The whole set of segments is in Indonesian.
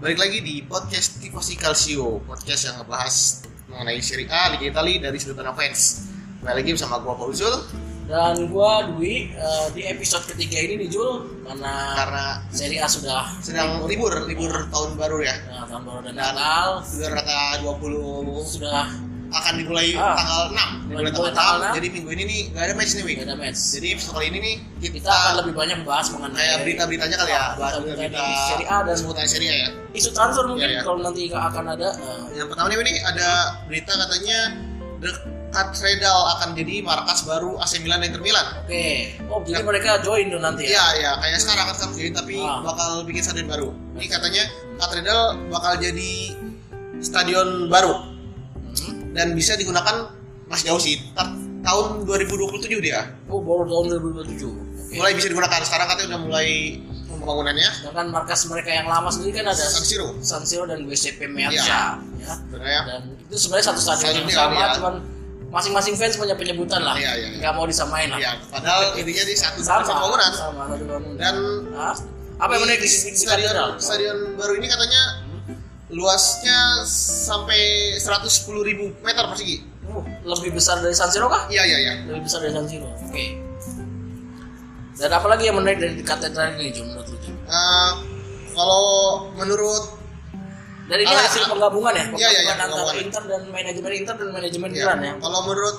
Balik lagi di podcast Tifosi Calcio, podcast yang ngebahas mengenai Serie A, Liga Italia dari sudut pandang fans. Balik lagi bersama gua Pauzul Dan gua Dwi eh, di episode ketiga ini nih Jul karena karena Serie A sudah sedang libur, libur tahun baru ya. Nah, tahun baru dan Natal Sudah rata 20 sudah akan dimulai Ah. tanggal 6 dimulai tanggal tanggal 6 enam. jadi minggu ini nih gak ada match nih Wi tidak ada match. jadi episode kali ini nih kita, kita akan lebih banyak membahas mengenai kayak berita-beritanya kali ya Ah, bahas berita-berita Serie A dan seputar Serie A ya isu transfer mungkin Iya, iya. kalau nanti akan ada eh, yang pertama nih ini ada berita katanya The Cathedral akan jadi markas baru AC Milan dan Inter Milan oke. Oh, jadi Ya. mereka join dong nanti ya. Iya, iya, kayak sekarang kan sekarang jadi tapi Ah. bakal bikin stadion baru. Ini katanya Cathedral bakal jadi stadion baru. Dan bisa digunakan masih jauh sih. Ta- tahun 2027 dia. Oh, baru tahun 2027. Oke. Mulai bisa digunakan. Sekarang katanya udah mulai pembangunannya. Sedangkan markas mereka yang lama sendiri kan ada San Siro. San Siro dan WCP Meazza Iya. ya. Ya? Dan itu sebenarnya satu stadion yang sama, iya. cuman masing-masing fans punya penyebutan lah. Iya, iya. Nggak mau disamain lah. Iya, padahal intinya di satu Sama, satu bangunan. sama satu bangunan. Dan Hah? apa yang menarik di, di di stadion stadion baru ini katanya luasnya sampai 110.000 meter persegi. Uh, lebih besar dari San Siro kah? Iya, iya, iya. Lebih besar dari San Siro. Oke. Dan apa lagi yang menarik dari katedral ini, Jum, menurut lu, Jum? Eh, kalau menurut Dan ini hasil penggabungan ya, Iya, iya, iya, penggabungan antara. Inter dan manajemen Inter dan manajemen ya, Milan ya. kalau menurut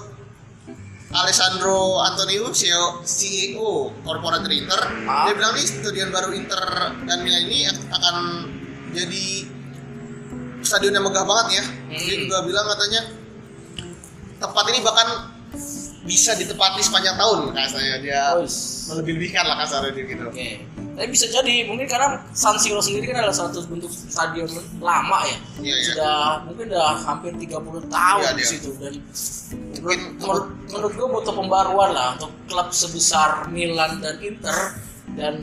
Alessandro Antonio CEO, CEO Corporate dari Inter, Ah. dia bilang nih stadion baru Inter dan Milan ini akan jadi stadion yang megah banget ya. Dia Hmm. juga bilang katanya tempat ini bahkan bisa ditempati sepanjang tahun katanya dia Oh, melebih-lebihkan lah kasarnya dia gitu. Oke. Tapi bisa jadi mungkin karena San Siro sendiri kan adalah satu bentuk stadion lama ya. Iya, iya. Sudah mungkin udah hampir 30 tahun Iya, di iya. situ dan Mungkin menurut, menurut gue butuh pembaruan lah untuk klub sebesar Milan dan Inter dan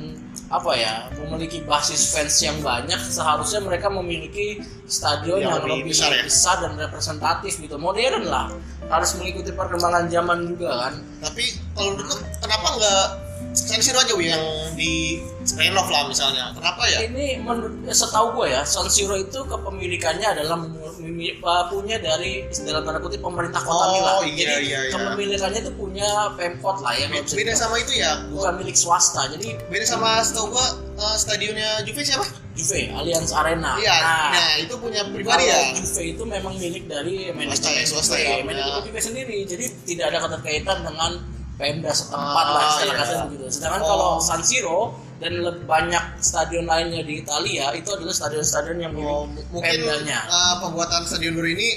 apa ya memiliki basis fans yang banyak seharusnya mereka memiliki stadion Yang yang, lebih lebih, besar besar, ya? dan representatif gitu. Modern lah. Harus mengikuti perkembangan zaman juga kan. Tapi kalau menurut lu kenapa nggak San Siro aja Wi, yang di renov lah misalnya? Kenapa ya? ini menurut setahu gue ya San Siro itu kepemilikannya adalah uh, punya dari dalam tanda kutip pemerintah kota Oh, Milan. iya, Jadi iya, iya. kepemilikannya itu punya Pemkot lah ya. Beda dibilang. sama itu ya. bukan milik swasta. Jadi Beda sama setahu gua eh, stadionnya Juve siapa? Juve Allianz Arena. Iya, Nah, nah itu punya pribadi ya. Juve itu memang milik dari Swasta manajemen ya, swasta Juve, ya, manajemen punya- Juve sendiri. Jadi tidak ada keterkaitan dengan Pemda setempat Ah, lah iya. kasarnya begitu. Sedangkan Oh. kalau San Siro dan lebih banyak stadion lainnya di Italia itu adalah stadion-stadion yang milik Oh, mungkin Pemdanya. eh, pembuatan stadion baru ini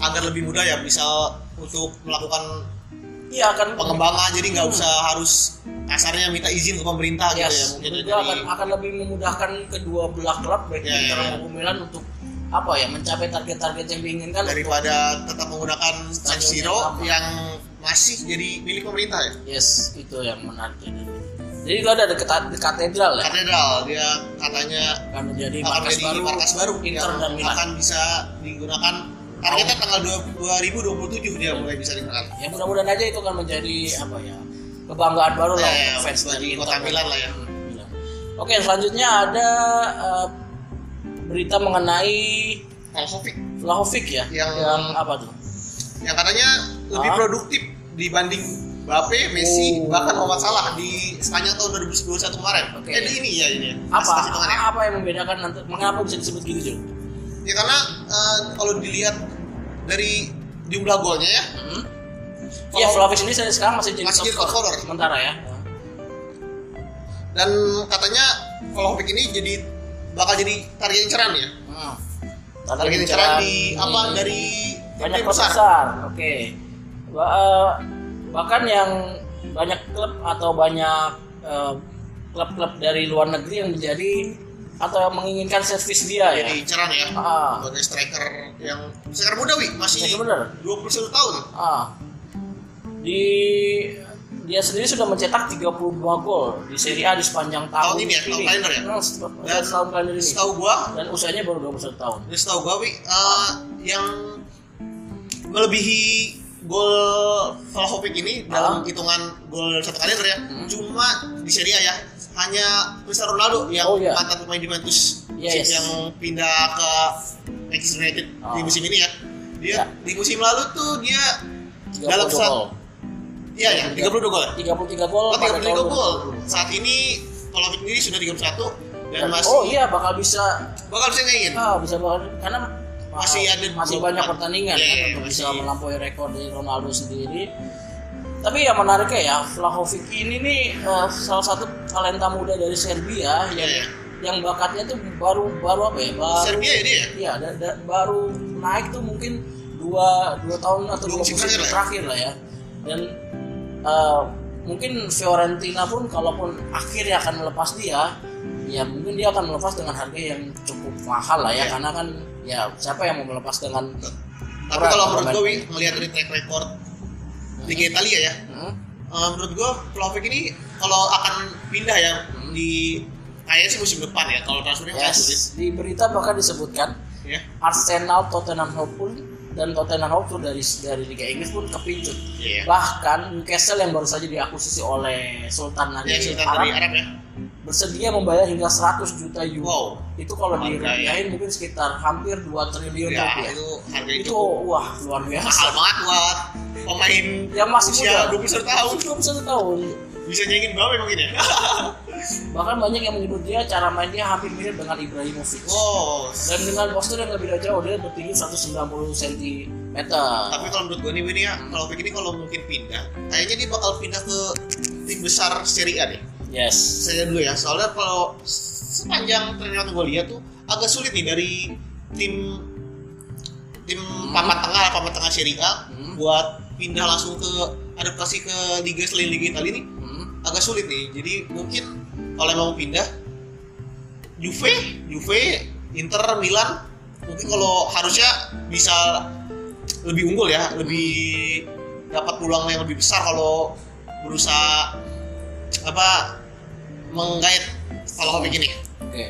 agar lebih mudah ya bisa untuk melakukan Iya akan pengembangan jadi nggak usah harus kasarnya minta izin ke pemerintah gitu ya Yes, mungkin menurut ya. gua Jadi akan akan lebih memudahkan kedua belah klub baik Iya, Inter iya. maupun Milan untuk apa ya mencapai target-target yang diinginkan. daripada tetap menggunakan San Siro yang yang masih jadi milik pemerintah ya. Yes, itu yang menarik. Jadi, jadi itu ada dekat di katedral ya Katedral dia katanya akan menjadi akan markas baru markas baru Inter yang dan Milan. akan bisa digunakan targetnya tanggal 2027 dia mulai bisa digunakan. Ya mudah-mudahan aja itu akan menjadi apa ya kebanggaan baru lah Ya, fans dari kota Inter. Milan lah ya. Hmm, Milan. Oke, selanjutnya ada eh, berita mengenai Vlahovic Vlahovic ya, Yang- apa tuh? yang katanya lebih produktif dibanding Mbappe, Messi, Oh. bahkan Muhammad Salah di sepanjang tahun 2021 kemarin. Oke. Eh ini ya ini. ya. Apa yang membedakan nanti mengapa bisa disebut gitu Jul? Ya karena eh, kalau dilihat dari jumlah golnya ya, Hmm? Kalau- Iya, Vlahovic ini saya sekarang masih jadi Masih top scorer. sementara ya. dan katanya Vlahovic ini jadi bakal jadi target inceran ya. Hmm. Target inceran di apa dari banyak tim klub besar. Oke. Eh, bahkan yang banyak klub atau banyak eh, klub-klub dari luar negeri yang menjadi atau yang menginginkan servis dia ya. jadi inceran ya. Ah. Sebagai striker yang striker muda wi masih bener. 21 tahun. Ah. Di dia sendiri sudah mencetak 32 gol di Serie A di sepanjang tahun, Tahun ini ya, tahun kalender ya? Nah, Dan tahun kalender ini. Setahu gua, Dan usianya baru 21 tahun. dan setahu gua wi eh, yang melebihi gol Vlahovic ini dalam Ah. hitungan gol satu kalender ya. Hmm. Cuma di Serie A ya hanya Cristiano Ronaldo yang Oh, iya. mantan pemain Juventus Yes. yang pindah ke Manchester United di Oh. musim ini ya. Dia Ya. di musim lalu tuh dia 32 Dalam gol. satu- Iya ya, 32 gol. 33 gol Oh, pada 33 tahun gol. 2020. Saat ini kalau sendiri sudah 31 dan Dan- masih oh iya bakal bisa bakal bisa nyanyiin. ah, bisa bakal karena Masih ada masih 24. banyak pertandingan Iya, kan iya, untuk bisa masih. melampaui rekor dari Ronaldo sendiri. Tapi yang menariknya ya Vlahovic ini nih eh, salah satu talenta muda dari Serbia yang Iya, iya. yang bakatnya tuh baru baru apa ya baru Serbia ya dia ya? Iya, da- da- baru naik tuh mungkin dua dua tahun atau Dua musim terakhir lah ya? terakhir lah ya. Dan eh, mungkin Fiorentina pun kalaupun akhirnya akan melepas dia, ya mungkin dia akan melepas dengan harga yang cukup mahal lah ya, Iya. karena kan ya siapa yang mau melepas dengan Tapi kalau menurut gue Wi, ngelihat dari track record Liga Italia ya, Hmm? eh, menurut gue Vlahovic ini kalau akan pindah ya Hmm. di kayaknya sih musim depan ya kalau transfernya sulit Yes. Di berita bahkan disebutkan ya. Arsenal, Tottenham Hotspur dan Tottenham Hotspur dari dari Liga Inggris pun kepincut. Iya. Bahkan Newcastle yang baru saja diakuisisi oleh Sultan dari Ya Sultan Arab dari Arab ya. Bersedia membayar hingga 100 juta euro. Wow. Itu kalau ya. dirupiahin mungkin sekitar hampir 2 triliun Ya rupiah. itu harga itu, Itu wah luar mahal biasa. banget buat pemain Yang masih usia muda. 21 tahun 21 tahun. bisa nyanyiin berapa mungkin ya? Bahkan banyak yang menyebut dia cara main dia hampir mirip dengan Ibrahimovic. wow. Dan dengan postur yang lebih jauh dia bertinggi 190 cm. Tapi kalau menurut gue nih Win ya, kalau begini kalau mungkin pindah, kayaknya dia bakal pindah ke tim besar Serie A deh. Yes. Saya dulu ya, soalnya kalau sepanjang training gue lihat tuh agak sulit nih dari tim tim papan tengah papan tengah Serie A Hmm. buat pindah langsung ke adaptasi ke liga selain liga Italia nih Hmm. agak sulit nih. Jadi mungkin kalau mau pindah Juve, Juve, Inter, Milan mungkin kalau harusnya bisa lebih unggul ya, lebih dapat peluang yang lebih besar kalau berusaha apa menggait Vlahovic ini. Oke.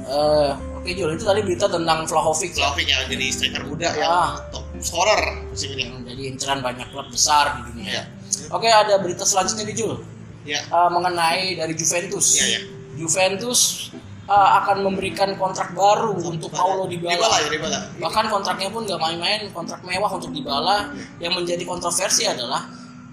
Eh, oke Jul, itu tadi berita tentang Vlahovic ya. Vlahovic ya jadi striker muda yang Ah. top scorer musim ini. yang jadi inceran banyak klub besar di dunia. Iya. Oke, ada berita selanjutnya nih Jul. Ya, Eh, mengenai dari Juventus. Iya, iya. Juventus eh, akan memberikan kontrak baru untuk Paulo Dybala. Dybala ya, Dybala. Bahkan kontraknya pun gak main-main, kontrak mewah untuk Dybala. Yang menjadi kontroversi adalah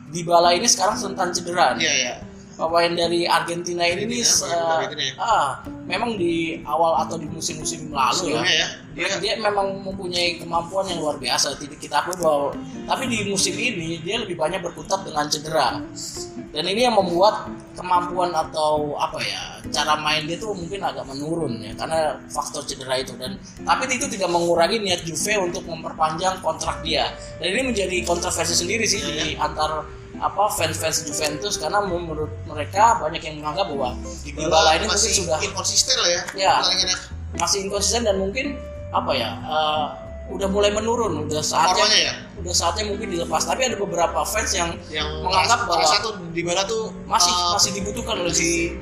Dybala ini sekarang rentan cedera. Iya, iya. Pemain dari Argentina ini nih, Argentina, pemain Argentina ya. ah, memang di awal atau di musim-musim lalu ya, Sebelumnya ya, dia, dia dia memang mempunyai kemampuan yang luar biasa. Tidak kita akui bahwa, tapi di musim ini dia lebih banyak berkutat dengan cedera. Dan ini yang membuat kemampuan atau apa ya cara main dia tuh mungkin agak menurun ya karena faktor cedera itu dan tapi itu tidak mengurangi niat Juve untuk memperpanjang kontrak dia dan ini menjadi kontroversi sendiri sih di antar apa fans-fans Juventus karena menurut mereka banyak yang menganggap bahwa Dybala ini masih sudah inkonsisten lah ya. Ya. masih inkonsisten dan mungkin apa ya eh, udah mulai menurun udah saatnya ya? udah saatnya mungkin dilepas tapi ada beberapa fans yang yang menganggap bahwa satu di mana tuh masih uh, masih dibutuhkan oleh masih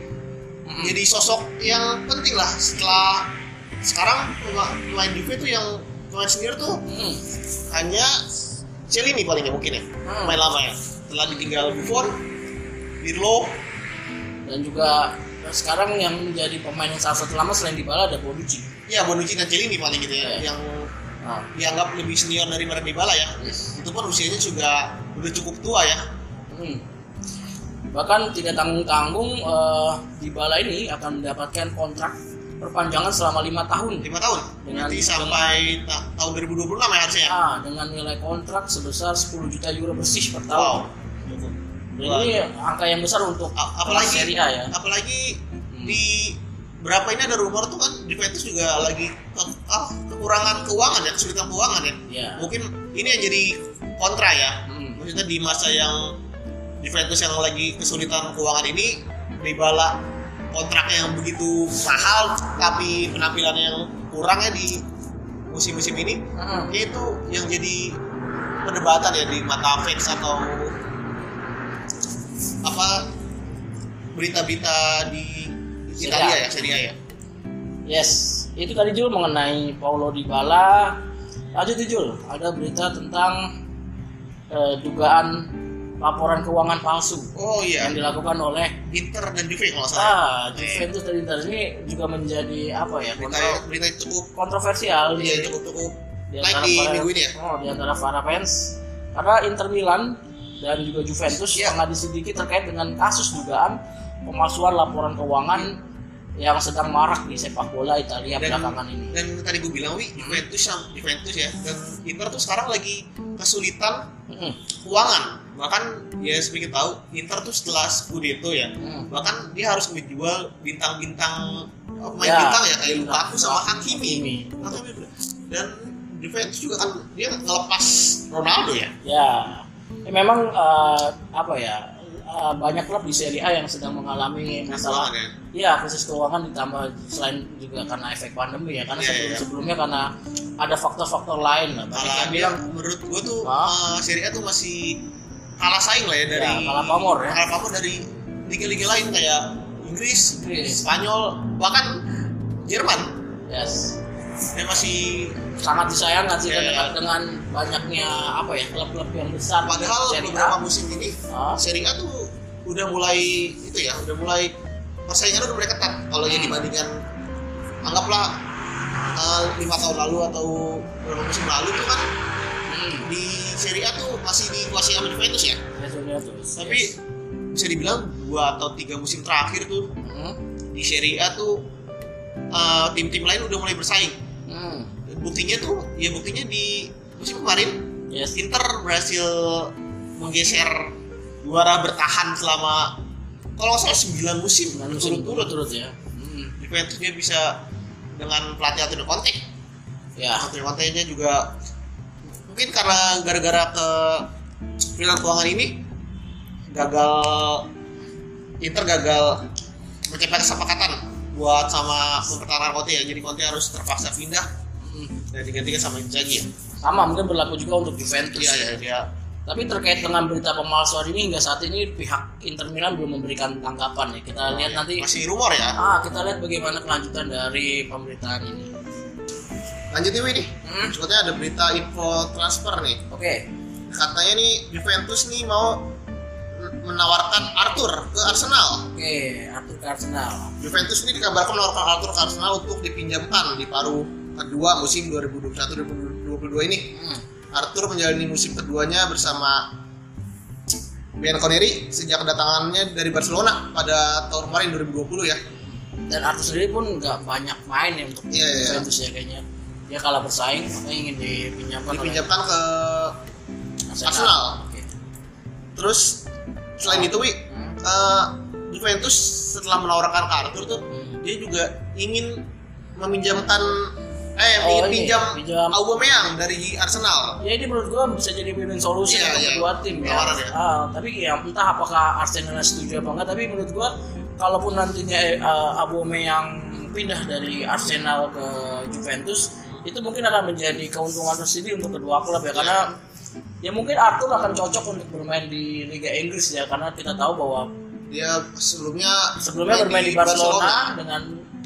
Mm-mm. jadi sosok yang penting lah setelah sekarang pema- pemain Juve tuh yang pemain senior tuh Mm. hanya Celini paling ya mungkin ya Hmm. pemain lama ya setelah ditinggal Buffon Pirlo dan juga sekarang yang menjadi pemain yang salah satu lama selain Dybala ada Bonucci. ya Bonucci dan Celini paling gitu ya Iya. yang nah, dianggap lebih senior daripada Dybala ya. Yes. itu pun usianya juga udah cukup tua ya. Hmm. bahkan tidak tanggung-tanggung eh, Dybala ini akan mendapatkan kontrak perpanjangan selama lima tahun. Lima tahun? Dengan- nanti sampai ta- tahun 2026 ya harusnya ya? Ah, dengan nilai kontrak sebesar 10 juta euro bersih per tahun. Wow ini angka yang besar untuk apalagi Serie A ya. apalagi Hmm. di berapa ini ada rumor tuh kan Juventus juga lagi ke- ah, kekurangan keuangan ya kesulitan keuangan ya Ya. mungkin ini yang jadi kontra ya Hmm. maksudnya di masa yang Juventus yang lagi kesulitan keuangan ini Dybala kontraknya yang begitu mahal tapi penampilannya yang kurang ya di musim-musim ini Hmm. itu yang jadi perdebatan ya di mata fans atau apa berita-berita di Italia ya Serie ya? Yes, itu tadi Jul mengenai Paulo Dybala. Lanjut Jul, ada berita tentang eh, dugaan laporan keuangan palsu Oh iya, yang dilakukan oleh Inter dan Juve kalau salah. ah Juventus dan Inter ini juga menjadi apa ya Berita kontro- berita yang cukup kontroversial. Di, iya cukup cukup di antara di para, minggu ini ya. oh, di antara para fans. Karena Inter Milan dan juga Juventus Iya. pernah diselidiki terkait dengan kasus dugaan pemalsuan laporan keuangan yang sedang marak di sepak bola Italia Dan- belakangan ini. Dan tadi gue bilang wi Juventus sama Juventus ya dan Inter tuh sekarang lagi kesulitan Mm-mm. keuangan bahkan ya seperti kita tahu Inter tuh setelah Scudetto ya Mm. bahkan dia harus menjual bintang-bintang pemain Ya. bintang ya kayak Lukaku sama Hakimi. Hakimi dan Juventus juga kan dia ngelepas Ronaldo ya Ya, ya memang eh, apa ya eh, banyak klub di Serie A yang sedang mengalami masalah ya. ya krisis keuangan ditambah selain juga karena efek pandemi ya karena Iya, sebelum iya. sebelumnya karena ada faktor-faktor lain lah. Malah yang bilang menurut gue tuh Hah? eh, Serie A tuh masih kalah saing lah ya dari Ya, kalah pamor ya. kalah pamor dari liga-liga lain kayak Inggris, Inggris. Spanyol, bahkan Jerman yes, yang masih sangat disayangkan sih Iya, dengan, iya. dengan banyaknya apa ya klub-klub yang besar padahal beberapa musim ini Ah. Serie A tuh udah mulai itu ya udah mulai persaingan udah mulai ketat kalau Hmm. dibandingkan anggaplah eh, lima tahun lalu atau beberapa musim lalu tuh kan Hmm, di Serie A tuh masih dikuasai sama Juventus ya ya, sudah terus. tapi bisa dibilang dua atau tiga musim terakhir tuh Hmm, di Serie A tuh eh, tim-tim lain udah mulai bersaing hmm, buktinya tuh ya buktinya di musim kemarin yes. Inter berhasil menggeser juara bertahan selama kalau salah 9 musim. Berturut-turut turut ya. Hmm, Juventus dia bisa dengan pelatih Antonio Conte. Ya. Antonio Conte nya juga mungkin karena gara-gara ke pilihan keuangan ini gagal Inter gagal mencapai kesepakatan buat sama mempertahankan Conte ya jadi Conte harus terpaksa pindah Hmm. dan digantikan sama Inzaghi ya Sama mungkin berlaku juga untuk Juventus. iya ya. ya dia Tapi terkait dengan berita pemalsuan ini hingga saat ini pihak Inter Milan belum memberikan tanggapan ya. Kita lihat nanti masih rumor ya ah kita lihat bagaimana kelanjutan dari pemberitaan ini. lanjut nih Hmm. Sebetulnya ada berita info transfer nih Oke. katanya nih Juventus nih mau menawarkan Arthur ke Arsenal Oke, ke Arsenal. Juventus ini dikabarkan menawarkan Arthur ke Arsenal untuk dipinjamkan di paruh kedua musim 2021-2022 ini Hmm. Arthur menjalani musim keduanya bersama Bianconeri sejak kedatangannya dari Barcelona pada tahun kemarin 2020 ya Dan Arthur sendiri pun nggak banyak main ya untuk Iya, iya. Juventus ya kayaknya. Dia kalah bersaing, makanya ingin dipinjamkan oleh dipinjamkan ke Arsenal. Arsenal. Oke. terus selain itu Wi Hmm. eh, Juventus setelah menawarkan ke Arthur tuh Hmm. dia juga ingin meminjamkan eh Oh, ingin pinjam pinjam. Aubameyang dari Arsenal. Ya ini menurut gua bisa jadi win-win solution Iya, untuk iya. kedua tim ya. Tawaran ya. Ah, tapi ya entah apakah Arsenal setuju apa enggak, tapi menurut gua kalaupun nantinya uh, Aubameyang pindah dari Arsenal ke Juventus, itu mungkin akan menjadi keuntungan tersendiri untuk kedua klub ya karena ya mungkin Arthur akan cocok untuk bermain di Liga Inggris ya karena kita tahu bahwa Dia sebelumnya sebelumnya bermain di Barcelona dengan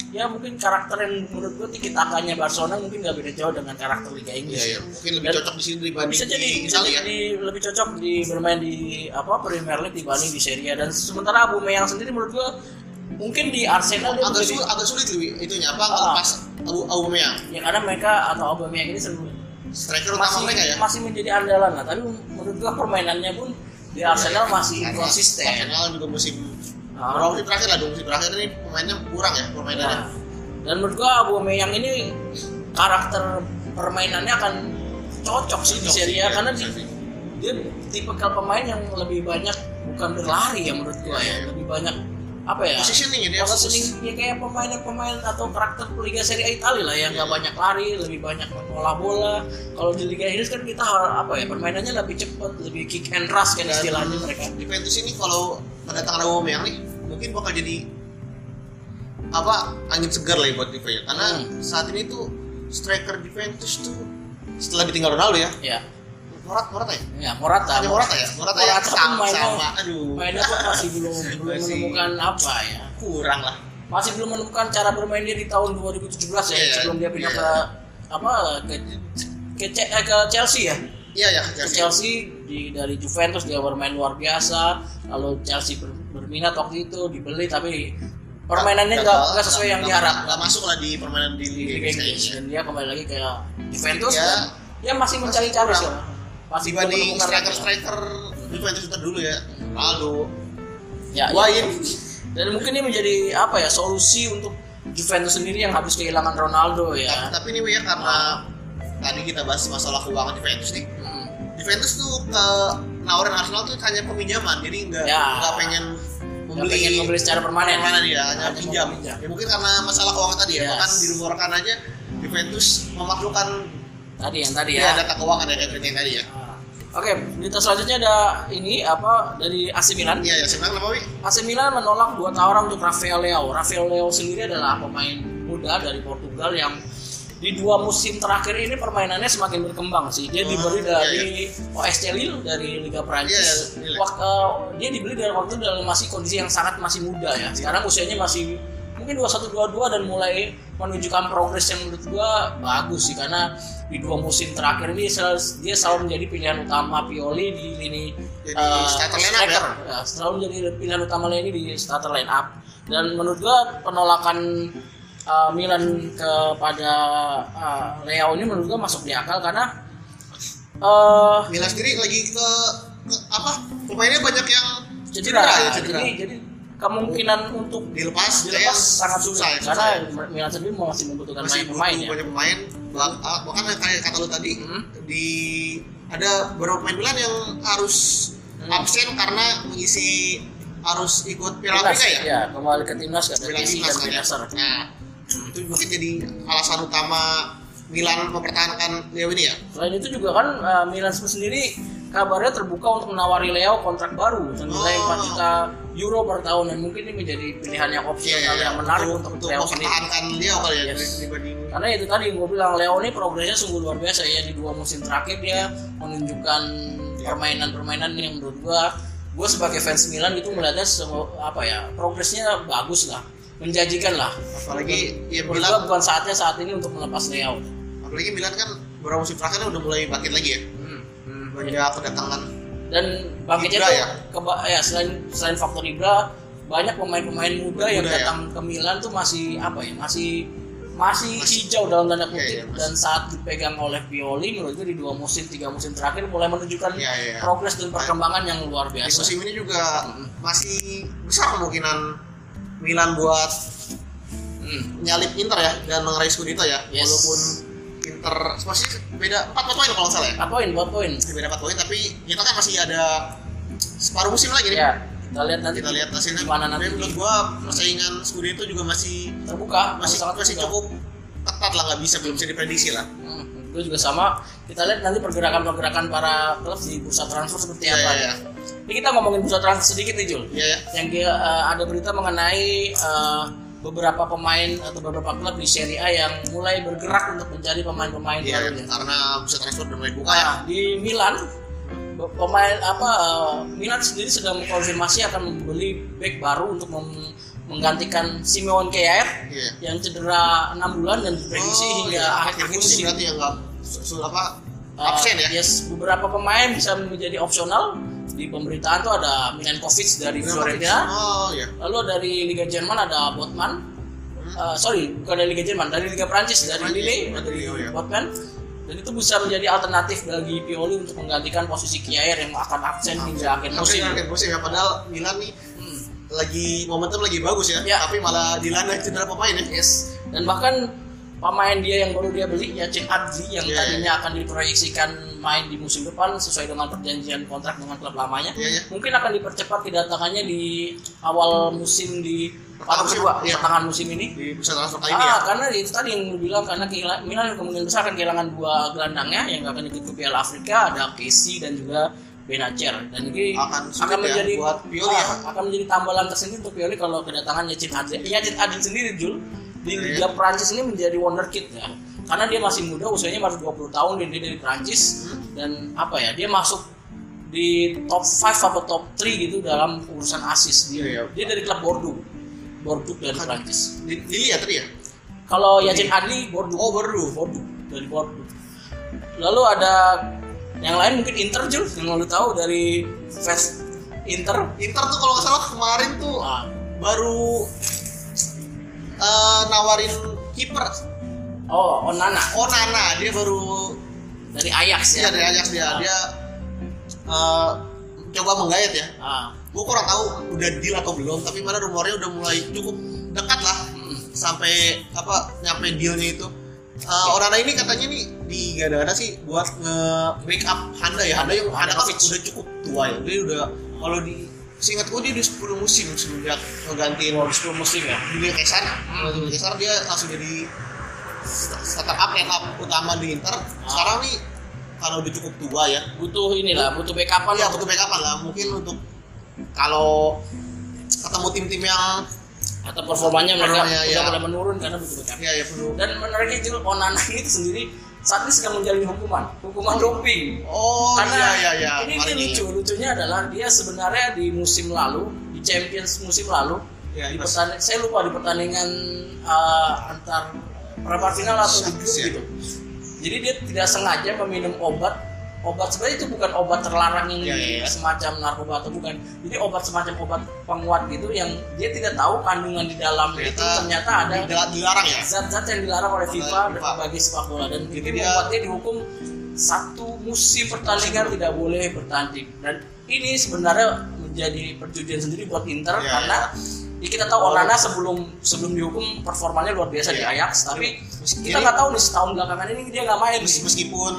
ya mungkin karakter yang menurut gua tiki takanya Barcelona mungkin nggak beda jauh dengan karakter Liga Inggris. iya. Mungkin lebih Dan- cocok di sini dibanding bisa jadi di bisa Italia. jadi lebih cocok di bermain di apa Premier League dibanding di Serie A dan sementara Aubameyang sendiri menurut gua mungkin di Arsenal dia Agak sulit, agak sulit Wi, itunya apa Ah. ngelepas Abu Aubameyang. ya karena mereka atau Aubameyang ini selalu Striker utama masih mereka ya. masih menjadi andalan lah tapi menurut gua permainannya pun di Arsenal masih Karena konsisten Arsenal juga musim Ah. beberapa musim terakhir lah, dua musim terakhir ini pemainnya kurang ya permainannya. Nah, dan menurut gua Aubameyang ini karakter permainannya akan cocok sih di Cocok Serie sih, A ya, karena bisa di- sih. dia tipe pemain yang lebih banyak bukan berlari ya menurut gua ya lebih banyak apa ya Positioning ya dia positioning ya kayak pemain-pemain atau karakter Liga Serie A Italia lah yang nggak banyak lari lebih banyak bola bola kalau di Liga Inggris kan kita apa ya permainannya lebih cepat lebih kick and rush kan Dan istilahnya mereka Juventus ini kalau kedatangan Aubameyang nih mungkin bakal jadi apa angin segar lah ya buat Juve ya. Karena Hmm. saat ini tuh striker Juventus tuh setelah ditinggal Ronaldo ya. ya Morata, Morata ya? ya Morata Hanya Morata ya? Morata, ya sama, mainnya sama. Aduh. mainnya pun masih belum belum menemukan apa ya kurang lah. masih belum menemukan cara bermain dia di tahun 2017 ya Iya, sebelum dia pindah iya. ke apa ke ke, eh, ke Chelsea ya Iya ya ke Chelsea. Chelsea di dari Juventus dia bermain luar biasa lalu Chelsea ber- berminat waktu itu dibeli tapi permainannya nggak sesuai yang nggak- diharapkan nggak masuk lah di permainan di di Liga Inggris dan dia kembali lagi ke Juventus Ya, dan dia masih mencari-cari sih kurang. masih belum dibanding striker striker Juventus itu dulu ya. Ronaldo ya, Higuain. dan mungkin ini menjadi apa ya solusi untuk Juventus sendiri yang habis kehilangan Ronaldo ya. Tapi ini ya karena tadi kita bahas masalah keuangan Juventus nih. Hmm. Juventus tuh ke nawarin Arsenal tuh hanya peminjaman jadi nggak Ya. nggak pengen membeli pengen membeli secara permanen. Permanen ya hanya pinjam. ya mungkin karena masalah keuangan tadi ya Yes. bahkan dirumorkan aja Juventus memaklukan tadi yang tadi ya. ya data keuangan kayak yang tadi ya. Oke, berita selanjutnya ada ini apa dari AC Milan. iya ya sebenarnya kenapa Wi? AC Milan menolak dua tawaran untuk Rafael Leao. Rafael Leao sendiri adalah pemain muda dari Portugal yang di dua musim terakhir ini permainannya semakin berkembang sih. Dia Oh, dibeli iya, dari OSC Lille dari Liga Prancis. Iya, Lille. Wak- eh, dia dibeli dari waktu dalam masih kondisi yang sangat masih muda ya. Sekarang usianya masih mungkin 21 22 dan mulai menunjukkan progres yang menurut gua bagus sih karena di dua musim terakhir ini sel- dia selalu menjadi pilihan utama Pioli di lini Jadi eh, starter line up striker. Ya, selalu menjadi pilihan utama ini di starter line up dan menurut gua penolakan uh, Milan kepada uh, Leo ini menurut gua masuk di akal karena uh, Milan sendiri lagi ke, ke apa pemainnya banyak yang cedera, ya cedera Jadi, jadi kemungkinan untuk dilepas dilepas sangat susah ya, karena susah ya. Milan sendiri masih membutuhkan masih banyak pemain butuh ya. banyak pemain bahkan kayak kata lu tadi Hmm. di ada beberapa pemain Milan yang harus Hmm. absen karena mengisi harus ikut Piala Afrika ya ya kembali ke timnas ada Piala Timnas dan kan ya nah itu mungkin jadi alasan utama Milan mempertahankan Leo ini ya Selain itu juga kan uh, Milan sendiri kabarnya terbuka untuk menawari Leo kontrak baru senilai Oh. 4 juta euro per tahun dan mungkin ini menjadi pilihan yang opsional yang menarik untuk, untuk Leo sendiri. mempertahankan Leo kali ya Yes. dibanding Karena itu tadi gue bilang Leo ini progresnya sungguh luar biasa ya di dua musim terakhir dia menunjukkan Ya. permainan-permainan yang menurut gue gue sebagai fans Milan itu melihatnya semua apa ya progresnya bagus lah menjanjikan lah apalagi ya Milan bukan saatnya saat ini untuk melepas Leo apalagi Milan kan beberapa musim terakhir udah mulai bangkit lagi ya Hmm, hmm. banyak kedatangan dan bangkitnya Ibra tuh ya? keba- ya selain selain faktor Ibra banyak pemain-pemain muda yang Muda ya? datang ke Milan tuh masih apa ya masih masih, Masih- hijau dalam tanda Iya, kutip iya, masih. dan saat dipegang oleh Pioli menurut gue di dua musim tiga musim terakhir mulai menunjukkan Iya, iya. progres dan perkembangan yang luar di biasa musim ini juga masih besar kemungkinan Milan buat Hmm. nyalip Inter ya dan mengeraih Scudetto ya Yes. walaupun Inter masih beda 4 poin kalau nggak salah ya empat poin empat poin Masih beda 4 poin tapi kita kan masih ada separuh musim lagi nih ya kita lihat nanti kita lihat hasilnya gimana nanti menurut gua persaingan Scudetto juga masih terbuka masih sangat masih terbuka. cukup ketat lah nggak bisa belum bisa diprediksi lah Hmm, gue juga sama. Kita lihat nanti pergerakan-pergerakan para klub di bursa transfer seperti Iya, apa. iya, iya. Ini kita ngomongin bursa transfer sedikit nih Jul. Iya ya Yang eh, ada berita mengenai eh, beberapa pemain atau beberapa klub di Serie A yang mulai bergerak untuk mencari pemain-pemain ya. karena bisa transfer udah mulai buka ya Nah, di Milan pemain apa eh, Milan sendiri sedang mengkonfirmasi akan membeli back baru untuk mem- menggantikan Simeon Kjaer iya yang cedera 6 bulan dan diprediksi hingga iya. akhir musim berarti yang nggak apa Uh, absen ya Yes, beberapa pemain bisa menjadi opsional. Di pemberitaan tuh ada Milenkovic dari Fiorentina, oh iya lalu dari Liga Jerman ada Botman. Uh, sorry, bukan dari Liga Jerman, dari Liga Prancis, dari Lille, dari Lille, ya. Botman. Dan itu bisa menjadi alternatif bagi Pioli untuk menggantikan posisi Kjaer yang akan absen hingga akhir musim. musim akhir musim ya padahal Milan nih Hmm. lagi momentum lagi bagus ya, Ya. tapi malah dilanda cedera pemain ya Yes. Dan bahkan pemain dia yang baru dia beli Yacin Adli yang Iya, tadinya akan diproyeksikan main di musim depan sesuai dengan perjanjian kontrak dengan klub lamanya. Iya, iya. Mungkin akan dipercepat kedatangannya di awal musim di Pertengahan musim, iya. pertengahan musim ini. di bursa transfer kali ini ya Ah, karena itu tadi yang bilang karena kehilangan Milan kemungkinan besar akan kehilangan dua gelandangnya yang akan ikut ke Piala Afrika ada Casey dan juga Benacer dan ini Akan sulit ya menjadi buat Pioli ya. ah, akan menjadi tambalan tersendiri untuk Pioli kalau kedatangan Yacin Adli. Yacin Adli sendiri Jul di. Liga Prancis ini menjadi wonderkid ya. Karena dia masih muda, usianya baru 20 tahun dan dia dari Prancis Hmm. dan apa ya, dia masuk di top 5 atau top 3 gitu dalam urusan assist dia. Iya, iya. Dia dari klub Bordeaux. Bordeaux dari Kan- Prancis. Lili ya tadi ya Kalau Yacin Adli Bordeaux. oh baru Bordeaux dari Bordeaux. Lalu ada yang lain mungkin Inter Jul yang lu tahu dari fans Inter Inter tuh kalau nggak salah kemarin tuh ah, baru eh, nawarin kiper. Oh Onana. Oh Nana dia baru dari Ajax ya? Dari Ajax dia. Ah. dia eh, coba menggayat ya. Ah, gue kurang tahu udah deal atau belum tapi mana rumornya udah mulai cukup dekat lah mm, sampai apa nyampe dealnya itu. Uh, Onana ini katanya nih digadang-gadang sih buat nge-backup Handa ya. Handa yang Handa kan udah cukup tua ya. Dia udah kalau di seingat gue dia udah 10 musim semenjak ngegantiin baru 10 musim ya. Julio Cesar Julio Cesar dia langsung jadi starter up line up utama di Inter. Sekarang nih karena udah cukup tua ya. Butuh inilah butuh backupan ya butuh backupan lah. Mungkin untuk kalau ketemu tim-tim yang atau performanya mereka Performanya, udah ya. mulai menurun karena butuh backup. Ya ya perlu. Dan menariknya Jul Onana ini sendiri saat ini sedang menjalani hukuman hukuman doping. Oh karena iya iya iya. ini, ini. lucu lucunya adalah dia sebenarnya di musim lalu di Champions musim lalu Ya, di pertandingan saya lupa di pertandingan uh, antar perempat final atau di grup Iya. gitu. Jadi dia tidak sengaja meminum obat obat sebenarnya itu bukan obat terlarang yang Iya, iya, iya. semacam narkoba atau bukan. Jadi obat semacam obat penguat gitu yang dia tidak tahu kandungan di dalamnya itu Ternyata ternyata ada Dila- dilarang ya? Zat-zat yang dilarang oleh FIFA FIFA. bagi sepak bola. Dan Jadi itu dia- dia dihukum satu musim pertandingan tidak boleh bertanding. Dan ini sebenarnya menjadi perjudian sendiri buat Inter Iya, karena ya kita tahu Onana sebelum sebelum dihukum performanya luar biasa di Iya. Ajax tapi Meski- kita nggak tahu nih setahun belakangan ini dia nggak main. Meskipun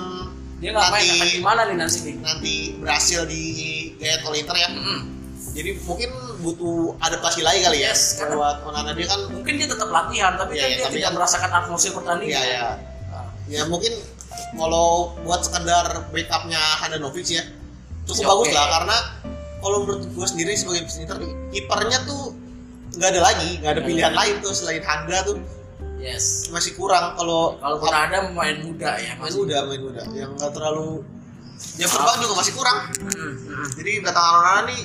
dia nggak main akan gimana nih nanti nih nanti berhasil di oleh Inter ya. Jadi mungkin butuh adaptasi lagi kali ya Yes, karena- buat Onana. Dia kan mungkin dia tetap latihan tapi Iya, kan iya, dia tapi tidak kan- merasakan atmosfer pertandingan. Ya ya Ah, ya mungkin kalau buat sekedar backupnya Handanovic ya cukup Ya, bagus lah karena kalau menurut gue sendiri sebagai fans Inter nih kipernya tuh nggak ada lagi nggak ada pilihan lain tuh selain Handa tuh yes. Masih kurang kalau kalaupun ada pemain muda ya main masih muda main muda. Yang nggak terlalu yang terbang juga masih kurang. Mm, mm. jadi kedatangan Onana nih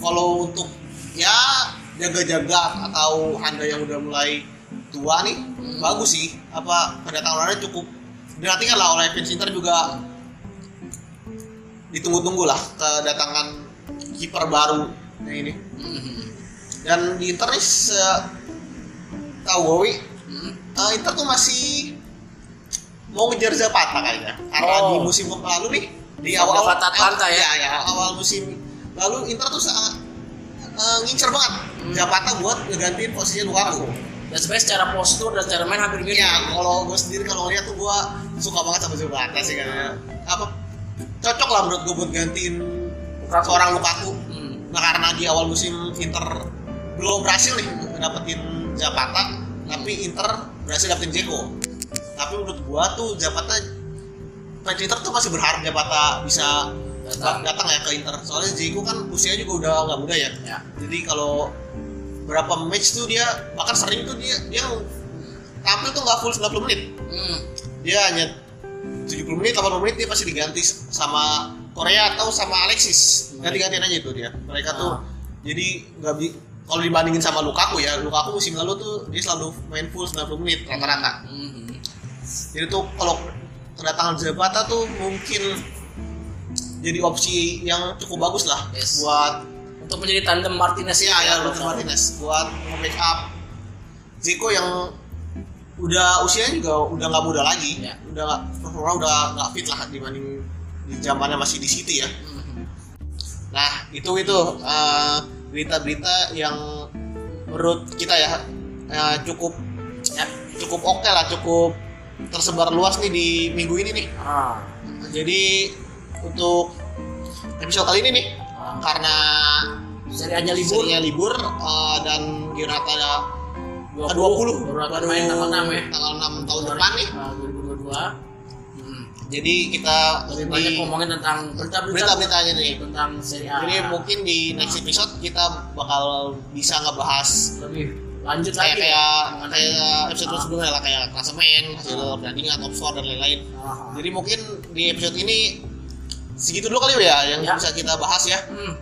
kalau untuk ya jaga-jaga atau anda yang udah mulai tua nih Hmm. bagus sih. Apa kedatangan Onana cukup. Dinantikan lah oleh fans Inter juga. Ditunggu-tunggu lah kedatangan kiper baru yang ini. Mm, dan di Inter nih tahu Wowi mm. eh, Inter tuh masih mau ngejar Zapata kayaknya karena Oh. di musim lalu nih di Zapata awal Atlanta ya? ya, ya, awal musim lalu Inter tuh sangat eh, ngincer banget Hmm. Zapata buat ngegantiin posisinya Lukaku. dan sebenarnya secara postur dan secara main hampir mirip Ya kalau gue sendiri kalau lihat tuh gue suka banget sama Zapata sih kayaknya apa cocok lah menurut gue buat gantiin Lukaku. seorang Lukaku. Hmm. Nah karena di awal musim Inter belum berhasil nih dapetin Zapata, tapi Inter berhasil dapetin Dzeko. Tapi menurut gua tuh Zapata fans Inter tuh masih berharap Zapata bisa Datang. datang, ya ke Inter. Soalnya Dzeko kan usianya juga udah nggak muda ya. ya Jadi kalau berapa match tuh dia bahkan sering tuh dia dia tampil tuh nggak full 90 menit. Hmm. Dia hanya 70 menit, 80 menit dia pasti diganti sama Korea atau sama Alexis. Ganti-gantian aja itu dia. Mereka tuh Ah. jadi nggak kalau dibandingin sama Lukaku ya, Lukaku musim lalu tuh dia selalu main full 90 menit rata-rata. Hmm. Jadi tuh kalau kedatangan Zapata tuh mungkin jadi opsi yang cukup bagus lah Yes. buat untuk menjadi tandem Martinez ya ya Roberto Martinez buat nge-backup Zico yang udah usianya juga udah nggak muda lagi, Ya. udah nggak performa udah nggak fit lah dibanding di zamannya masih di City ya. Hmm. Nah itu itu eh, berita-berita yang menurut kita ya eh, cukup ya cukup oke lah, cukup tersebar luas nih di minggu ini nih. ah. Jadi untuk episode kali ini nih Ah. karena serianya libur serinya libur eh, dan Giornata 20, ke-20 baru akan main tanggal 6 ya tanggal 6 tahun depan nih. Ah, 2022 hmm. Jadi kita lebih di banyak ngomongin tentang berita-berita berita-beritanya nih. tentang seri A Jadi mungkin di next episode kita bakal bisa ngebahas lebih lanjut kayak lagi kayak mengenai- kayak episode Ah. sebelumnya lah kayak klasemen, hasil pertandingan, top score dan lain-lain. Ah. Jadi mungkin di episode ini segitu dulu kali ya yang Ya. bisa kita bahas ya. Hmm.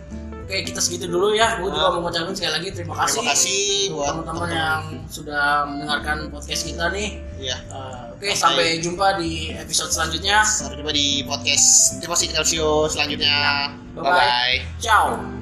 Oke kita segitu dulu ya gue juga mau ngucapin sekali lagi terima kasih, Terima kasih buat teman-teman yang sudah mendengarkan podcast kita nih Iya. Eh, oke Sampai- sampai jumpa di episode selanjutnya Sampai jumpa di podcast Terima kasih Calcio selanjutnya. Bye-bye. Bye bye. ciao